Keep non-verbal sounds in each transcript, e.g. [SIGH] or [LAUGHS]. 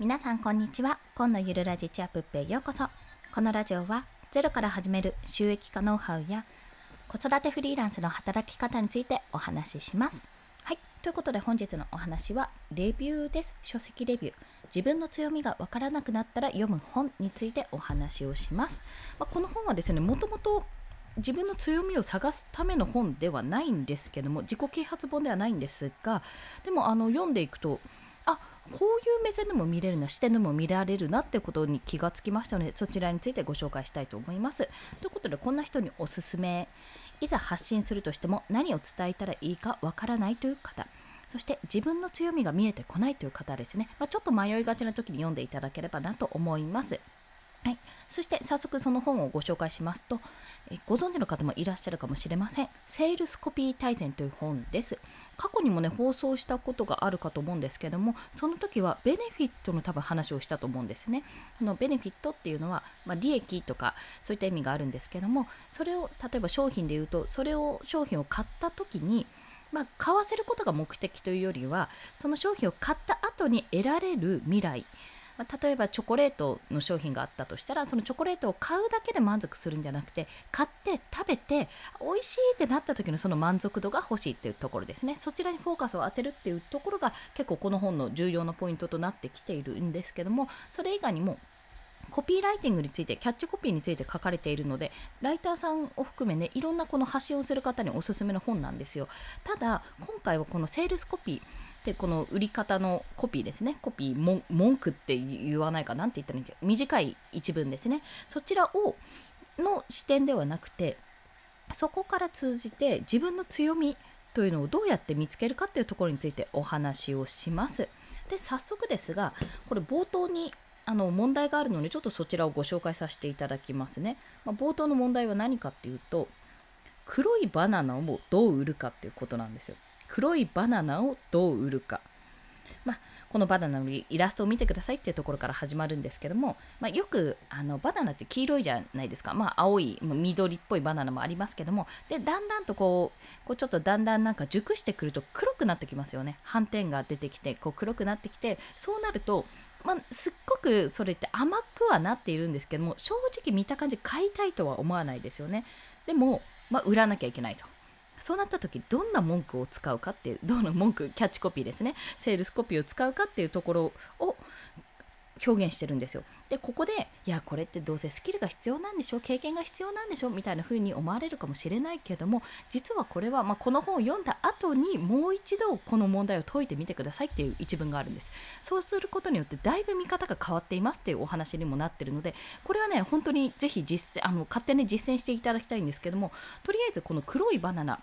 皆さんこんにちは。今のゆるラジチアップへようこそ。このラジオはゼロから始める収益化ノウハウや子育てフリーランスの働き方についてお話しします。はい。ということで本日のお話はレビューです。書籍レビュー。自分の強みがわからなくなったら読む本についてお話をします、まあ、この本はですねもともと自分の強みを探すための本ではないんですけども自己啓発本ではないんですがでもあの読んでいくとあこういう目線でも見れるな視点でも見られるなってことに気がつきましたのでそちらについてご紹介したいと思います。ということでこんな人におすすめいざ発信するとしても何を伝えたらいいかわからないという方そして自分の強みが見えてこないという方ですね、まあ、ちょっと迷いがちな時に読んでいただければなと思います。はい、そして早速その本をご紹介しますと、えご存知の方もいらっしゃるかもしれません。セールスコピー大全という本です。過去にもね、放送したことがあるかと思うんですけども、その時はベネフィットの多分話をしたと思うんですね。このベネフィットっていうのは、まあ、利益とかそういった意味があるんですけども、それを例えば商品で言うと、それを商品を買った時に、まあ、買わせることが目的というよりは、その商品を買った後に得られる未来、まあ、例えばチョコレートの商品があったとしたらそのチョコレートを買うだけで満足するんじゃなくて買って食べて美味しいってなった時のその満足度が欲しいっていうところですねそちらにフォーカスを当てるっていうところが結構この本の重要なポイントとなってきているんですけどもそれ以外にもコピーライティングについて、キャッチコピーについて書かれているので、ライターさんを含めね、いろんなこの発信をする方におすすめの本なんですよ。ただ、今回はこのセールスコピー、でこの売り方のコピーですね。コピー文句って言わないかなんて言ったらいいんです短い一文ですね。そちらをの視点ではなくてそこから通じて自分の強みというのをどうやって見つけるかっていうところについてお話をします。で早速ですがこれ冒頭にあの問題があるのでちょっとそちらをご紹介させていただきますね、まあ、冒頭の問題は何かっていうと黒いバナナをどう売るかっていうことなんですよ。黒いバナナをどう売るか。まあ、このバナナのイラストを見てくださいっていうところから始まるんですけども、まあ、よくあのバナナって黄色いじゃないですか、まあ、青い緑っぽいバナナもありますけども。でだんだんとこうこうちょっとだんだんなんか熟してくると黒くなってきますよね。斑点が出てきてこう黒くなってきてそうなるとまあ、すっごくそれって甘くはなっているんですけども正直見た感じ買いたいとは思わないですよね。でも、まあ、売らなきゃいけないと。そうなった時どんな文句を使うかっていうどんな文句キャッチコピーですね。セールスコピーを使うかっていうところを表現してるんですよ。でここでいやこれってどうせスキルが必要なんでしょ経験が必要なんでしょみたいな風に思われるかもしれないけども実はこれは、まあ、この本を読んだ後にもう一度この問題を解いてみてくださいっていう一文があるんですそうすることによってだいぶ見方が変わっていますっていうお話にもなってるのでこれはね本当にぜひ実践あの勝手に実践していただきたいんですけどもとりあえずこの黒いバナナ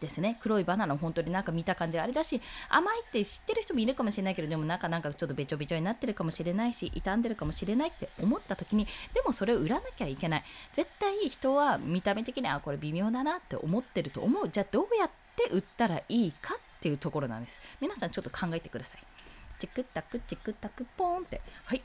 ですね。黒いバナナ本当になんか見た感じあれだし甘いって知ってる人もいるかもしれないけどでも中なんかちょっとべちょべちょになってるかもしれないし傷んでるかもしれないって思った時にでもそれを売らなきゃいけない。絶対人は見た目的にあこれ微妙だなって思ってると思う。じゃあどうやって売ったらいいかっていうところなんです。皆さんちょっと考えてください。チクタクチクタクポーンって。はい。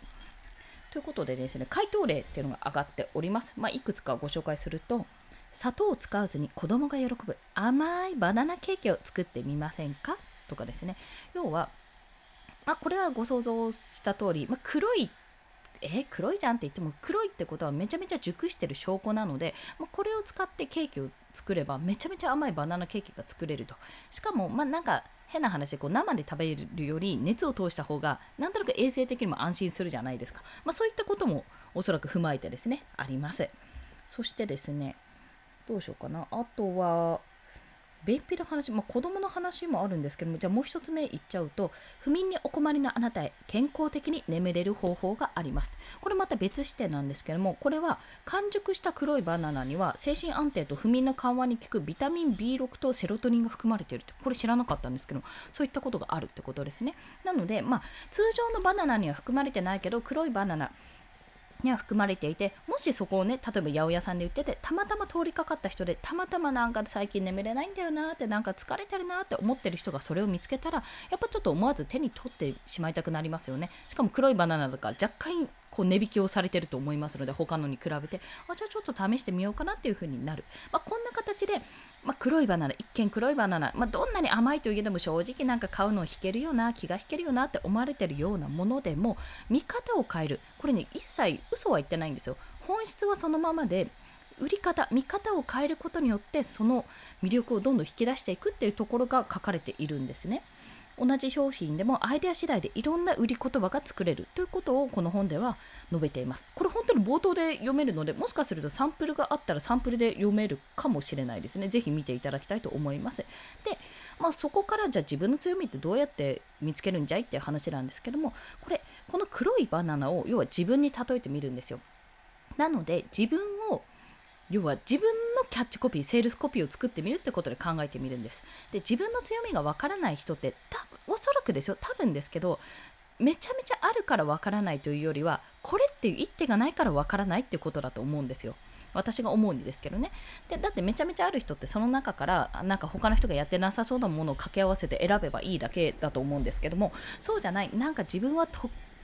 ということでですね回答例っていうのが上がっております、まあ、いくつかご紹介すると砂糖を使わずに子供が喜ぶ。甘いバナナケーキを作ってみませんか？とかですね。要は、あ、これはご想像した通り、まあ、黒いえ黒いじゃんって言っても黒いってことはめちゃめちゃ熟してる証拠なので、まあ、これを使ってケーキを作ればめちゃめちゃ甘いバナナケーキが作れると。しかもまあなんか変な話こう生で食べるより熱を通した方がなんとなく衛生的にも安心するじゃないですか、まあ、そういったこともおそらく踏まえてですねあります。そしてですねどうしようかな。あとは、便秘の話、まあ、子供の話もあるんですけども、じゃあもう一つ目いっちゃうと、不眠にお困りのあなたへ健康的に眠れる方法があります。これまた別視点なんですけども、これは完熟した黒いバナナには精神安定と不眠の緩和に効くビタミン B6 とセロトニンが含まれているって、これ知らなかったんですけど、そういったことがあるってことですね。なので、まあ、通常のバナナには含まれてないけど、黒いバナナ、には含まれていてもしそこをね例えば八百屋さんで売っててたまたま通りかかった人でたまたまなんか最近眠れないんだよなってなんか疲れてるなって思ってる人がそれを見つけたらやっぱちょっと思わず手に取ってしまいたくなりますよね。しかも黒いバナナとか若干こう値引きをされてると思いますので他のに比べてあじゃあちょっと試してみようかなっていう風になる、まあ、こんな形で、まあ、黒いバナナ一見黒いバナナ、まあ、どんなに甘いといえども正直なんか買うのを引けるような気が引けるよなって思われてるようなものでも見方を変えるこれね一切嘘は言ってないんですよ本質はそのままで売り方見方を変えることによってその魅力をどんどん引き出していくっていうところが書かれているんですね。同じ商品でもアイデア次第でいろんな売り言葉が作れるということをこの本では述べています。これ本当に冒頭で読めるのでもしかするとサンプルがあったらサンプルで読めるかもしれないですね。ぜひ見ていただきたいと思います。で、まあ、そこからじゃあ自分の強みってどうやって見つけるんじゃいっていう話なんですけどもこれこの黒いバナナを要は自分に例えてみるんですよ。なので自分を要は自分キャッチコピーセールスコピーを作ってみるってことで考えてみるんです。で自分の強みがわからない人ってたおそらくですよ多分ですけどめちゃめちゃあるからわからないというよりはこれっていう一手がないからわからないってことだと思うんですよ。私が思うんですけどね。でだってめちゃめちゃある人ってその中からなんか他の人がやってなさそうなものを掛け合わせて選べばいいだけだと思うんですけどもそうじゃない。なんか自分は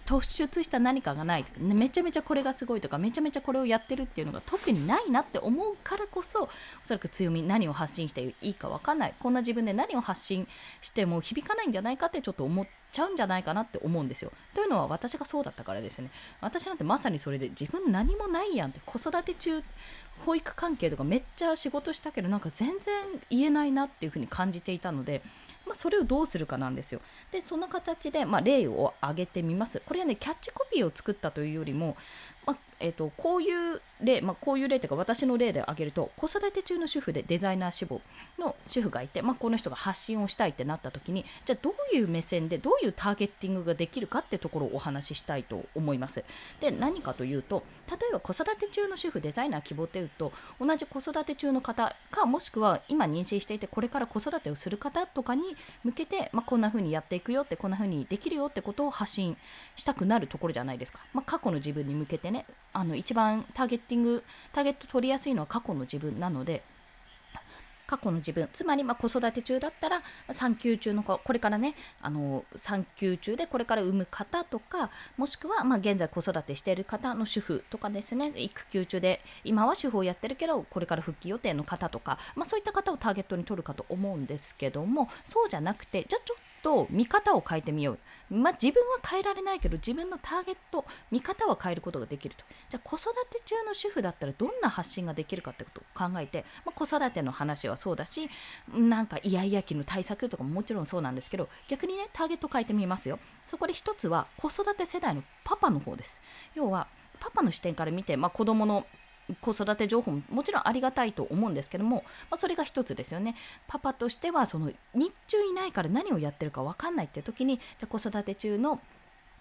突出した何かがないとか、ねめちゃめちゃこれがすごいとかめちゃめちゃこれをやってるっていうのが特にないなって思うからこそおそらく強み何を発信していいか分かんないこんな自分で何を発信しても響かないんじゃないかってちょっと思っちゃうんじゃないかなって思うんですよ。というのは私がそうだったからですね私なんてまさにそれで自分何もないやんって子育て中保育関係とかめっちゃ仕事したけどなんか全然言えないなっていうふうに感じていたのでまあ、それをどうするかなんですよ。でその形で、まあ、例を挙げてみます。これはねキャッチコピーを作ったというよりも、まあ、えーと、こういう例、まあ、こういう例というか私の例で挙げると子育て中の主婦でデザイナー志望の主婦がいて、まあ、この人が発信をしたいってなった時にじゃあどういう目線でどういうターゲッティングができるかってところをお話ししたいと思います。で何かというと例えば子育て中の主婦デザイナー希望っていうと同じ子育て中の方かもしくは今妊娠していてこれから子育てをする方とかに向けて、まあ、こんな風にやっていくよってこんな風にできるよってことを発信したくなるところじゃないですか。まあ、過去の自分に向けてねあの一番ターゲッティングターゲット取りやすいのは過去の自分なので過去の自分。つまりま子育て中だったら産休中の子これからねあの産休中でこれから産む方とかもしくはま現在子育てしている方の主婦とかですね育休中で今は主婦をやってるけどこれから復帰予定の方とか、まあ、そういった方をターゲットに取るかと思うんですけどもそうじゃなくてじゃあちょっと見方を変えてみよう。まあ、自分は変えられないけど自分のターゲット、見方は変えることができると。じゃあ子育て中の主婦だったらどんな発信ができるかってことを考えて、まあ、子育ての話はそうだし、なんかイヤイヤ期の対策とかももちろんそうなんですけど、逆にね、ターゲット変えてみますよ。そこで一つは子育て世代のパパの方です。要は、パパの視点から見て、まあ、子供の子育て情報ももちろんありがたいと思うんですけども、まあ、それが一つですよね。パパとしてはその日中いないから何をやってるか分かんないっていう時にじゃ子育て中の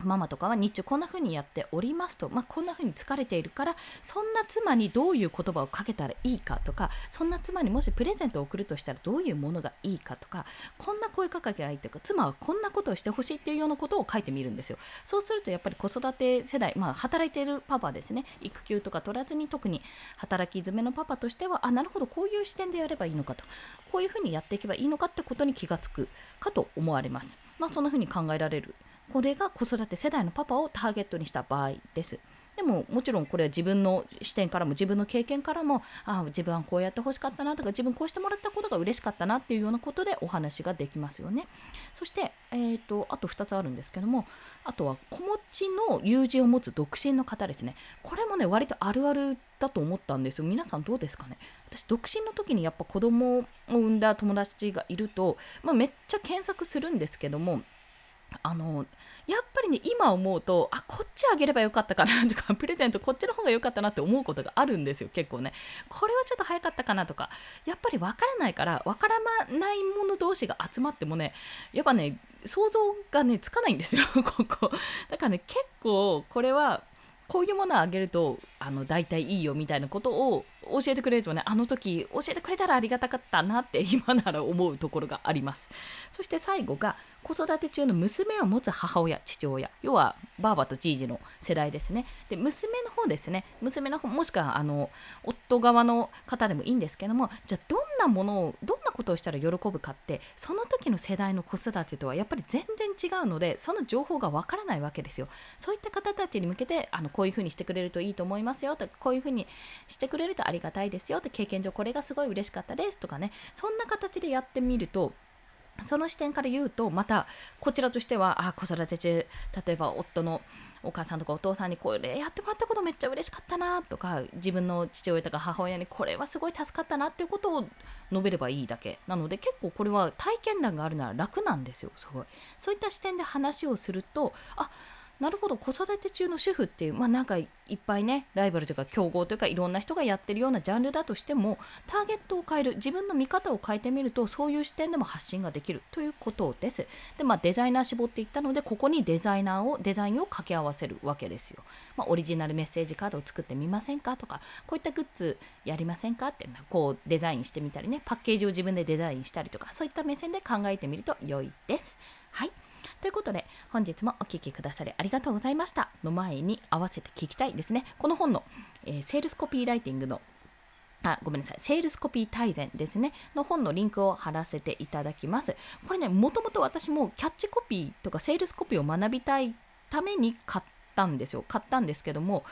ママとかは日中こんな風にやっておりますと、まあ、こんな風に疲れているからそんな妻にどういう言葉をかけたらいいかとかそんな妻にもしプレゼントを送るとしたらどういうものがいいかとかこんな声かけがいいとか妻はこんなことをしてほしいっていうようなことを書いてみるんですよ。そうするとやっぱり子育て世代、まあ、働いているパパですね。育休とか取らずに特に働き詰めのパパとしてはあなるほどこういう視点でやればいいのかと。こういうふうにやっていけばいいのかってことに気がつくかと思われます。まあそんな風に考えられる。これが子育て世代のパパをターゲットにした場合です。でももちろんこれは自分の視点からも自分の経験からもああ自分はこうやってほしかったなとか自分こうしてもらったことが嬉しかったなっていうようなことでお話ができますよね。そして、えーと、あと2つあるんですけどもあとは子持ちの友人を持つ独身の方ですね。これもね割とあるあるだと思ったんですよ。皆さんどうですかね私独身の時にやっぱ子供を産んだ友達がいると、まあ、めっちゃ検索するんですけどもあのやっぱりね今思うとあこっちあげればよかったかなとか [LAUGHS] プレゼントこっちの方が良かったなって思うことがあるんですよ結構ね。これはちょっと早かったかなとか。やっぱり分からないから分からないもの同士が集まってもねやっぱね想像がねつかないんですよ [LAUGHS] ここ。だからね結構これはこういうものをあげるとあの大体いいよみたいなことを教えてくれるとねあの時教えてくれたらありがたかったなって今なら思うところがあります。そして最後が子育て中の娘を持つ母親父親。要はばあばとじいじの世代ですね。で娘の方ですね。娘の方もしくはあの夫側の方でもいいんですけどもじゃあどんなものをどんなことをしたら喜ぶかってその時の世代の子育てとはやっぱり全然違うのでその情報がわからないわけですよ。そういった方たちに向けてあのこういうふうにしてくれるといいと思いますよとこういうふうにしてくれるとありがたいですよって経験上これがすごい嬉しかったですとかね。そんな形でやってみるとその視点から言うとまたこちらとしてはあ子育て中例えば夫のお母さんとかお父さんにこれやってもらったことめっちゃ嬉しかったなとか自分の父親とか母親にこれはすごい助かったなっていうことを述べればいいだけ。なので結構これは体験談があるなら楽なんですよすごい。そういった視点で話をするとあなるほど。子育て中の主婦っていうまあなんかいっぱいねライバルというか競合というかいろんな人がやってるようなジャンルだとしてもターゲットを変える自分の見方を変えてみるとそういう視点でも発信ができるということです。でまあデザイナー絞っていったのでここにデザイナーをデザインを掛け合わせるわけですよ、まあ、オリジナルメッセージカードを作ってみませんかとかこういったグッズやりませんかってこうデザインしてみたりねパッケージを自分でデザインしたりとかそういった目線で考えてみると良いです。はい。ということで、本日もお聴きくださりありがとうございました。の前に合わせて聞きたいですね。この本の、えー、セールスコピーライティングのあごめんなさい、セールスコピー大全ですね、の本のリンクを貼らせていただきます。これね、もともと私もキャッチコピーとかセールスコピーを学びたいために買ったんですよ。買ったんですけども、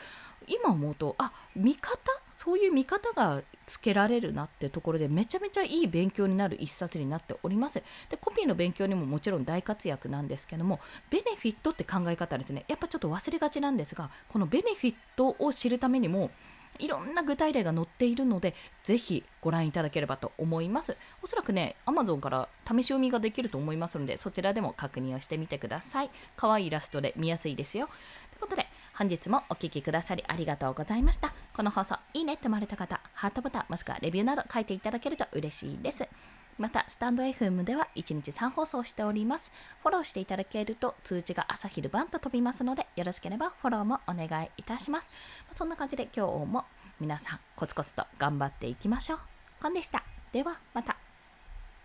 今思うと、あ、見方そういう見方がつけられるなってところでめちゃめちゃいい勉強になる一冊になっております。で、コピーの勉強にももちろん大活躍なんですけども、ベネフィットって考え方ですね。やっぱちょっと忘れがちなんですが、このベネフィットを知るためにも、いろんな具体例が載っているので、ぜひご覧いただければと思います。おそらくね、Amazon から試し読みができると思いますので、そちらでも確認をしてみてください。可愛いイラストで見やすいですよ。ということで、本日もお聴きくださりありがとうございました。この放送、いいねって思われた方、ハートボタンもしくはレビューなど書いていただけると嬉しいです。また、スタンド FM では1日3放送しております。フォローしていただけると通知が朝昼晩と飛びますので、よろしければフォローもお願いいたします。そんな感じで今日も皆さんコツコツと頑張っていきましょう。コンでした。ではまた。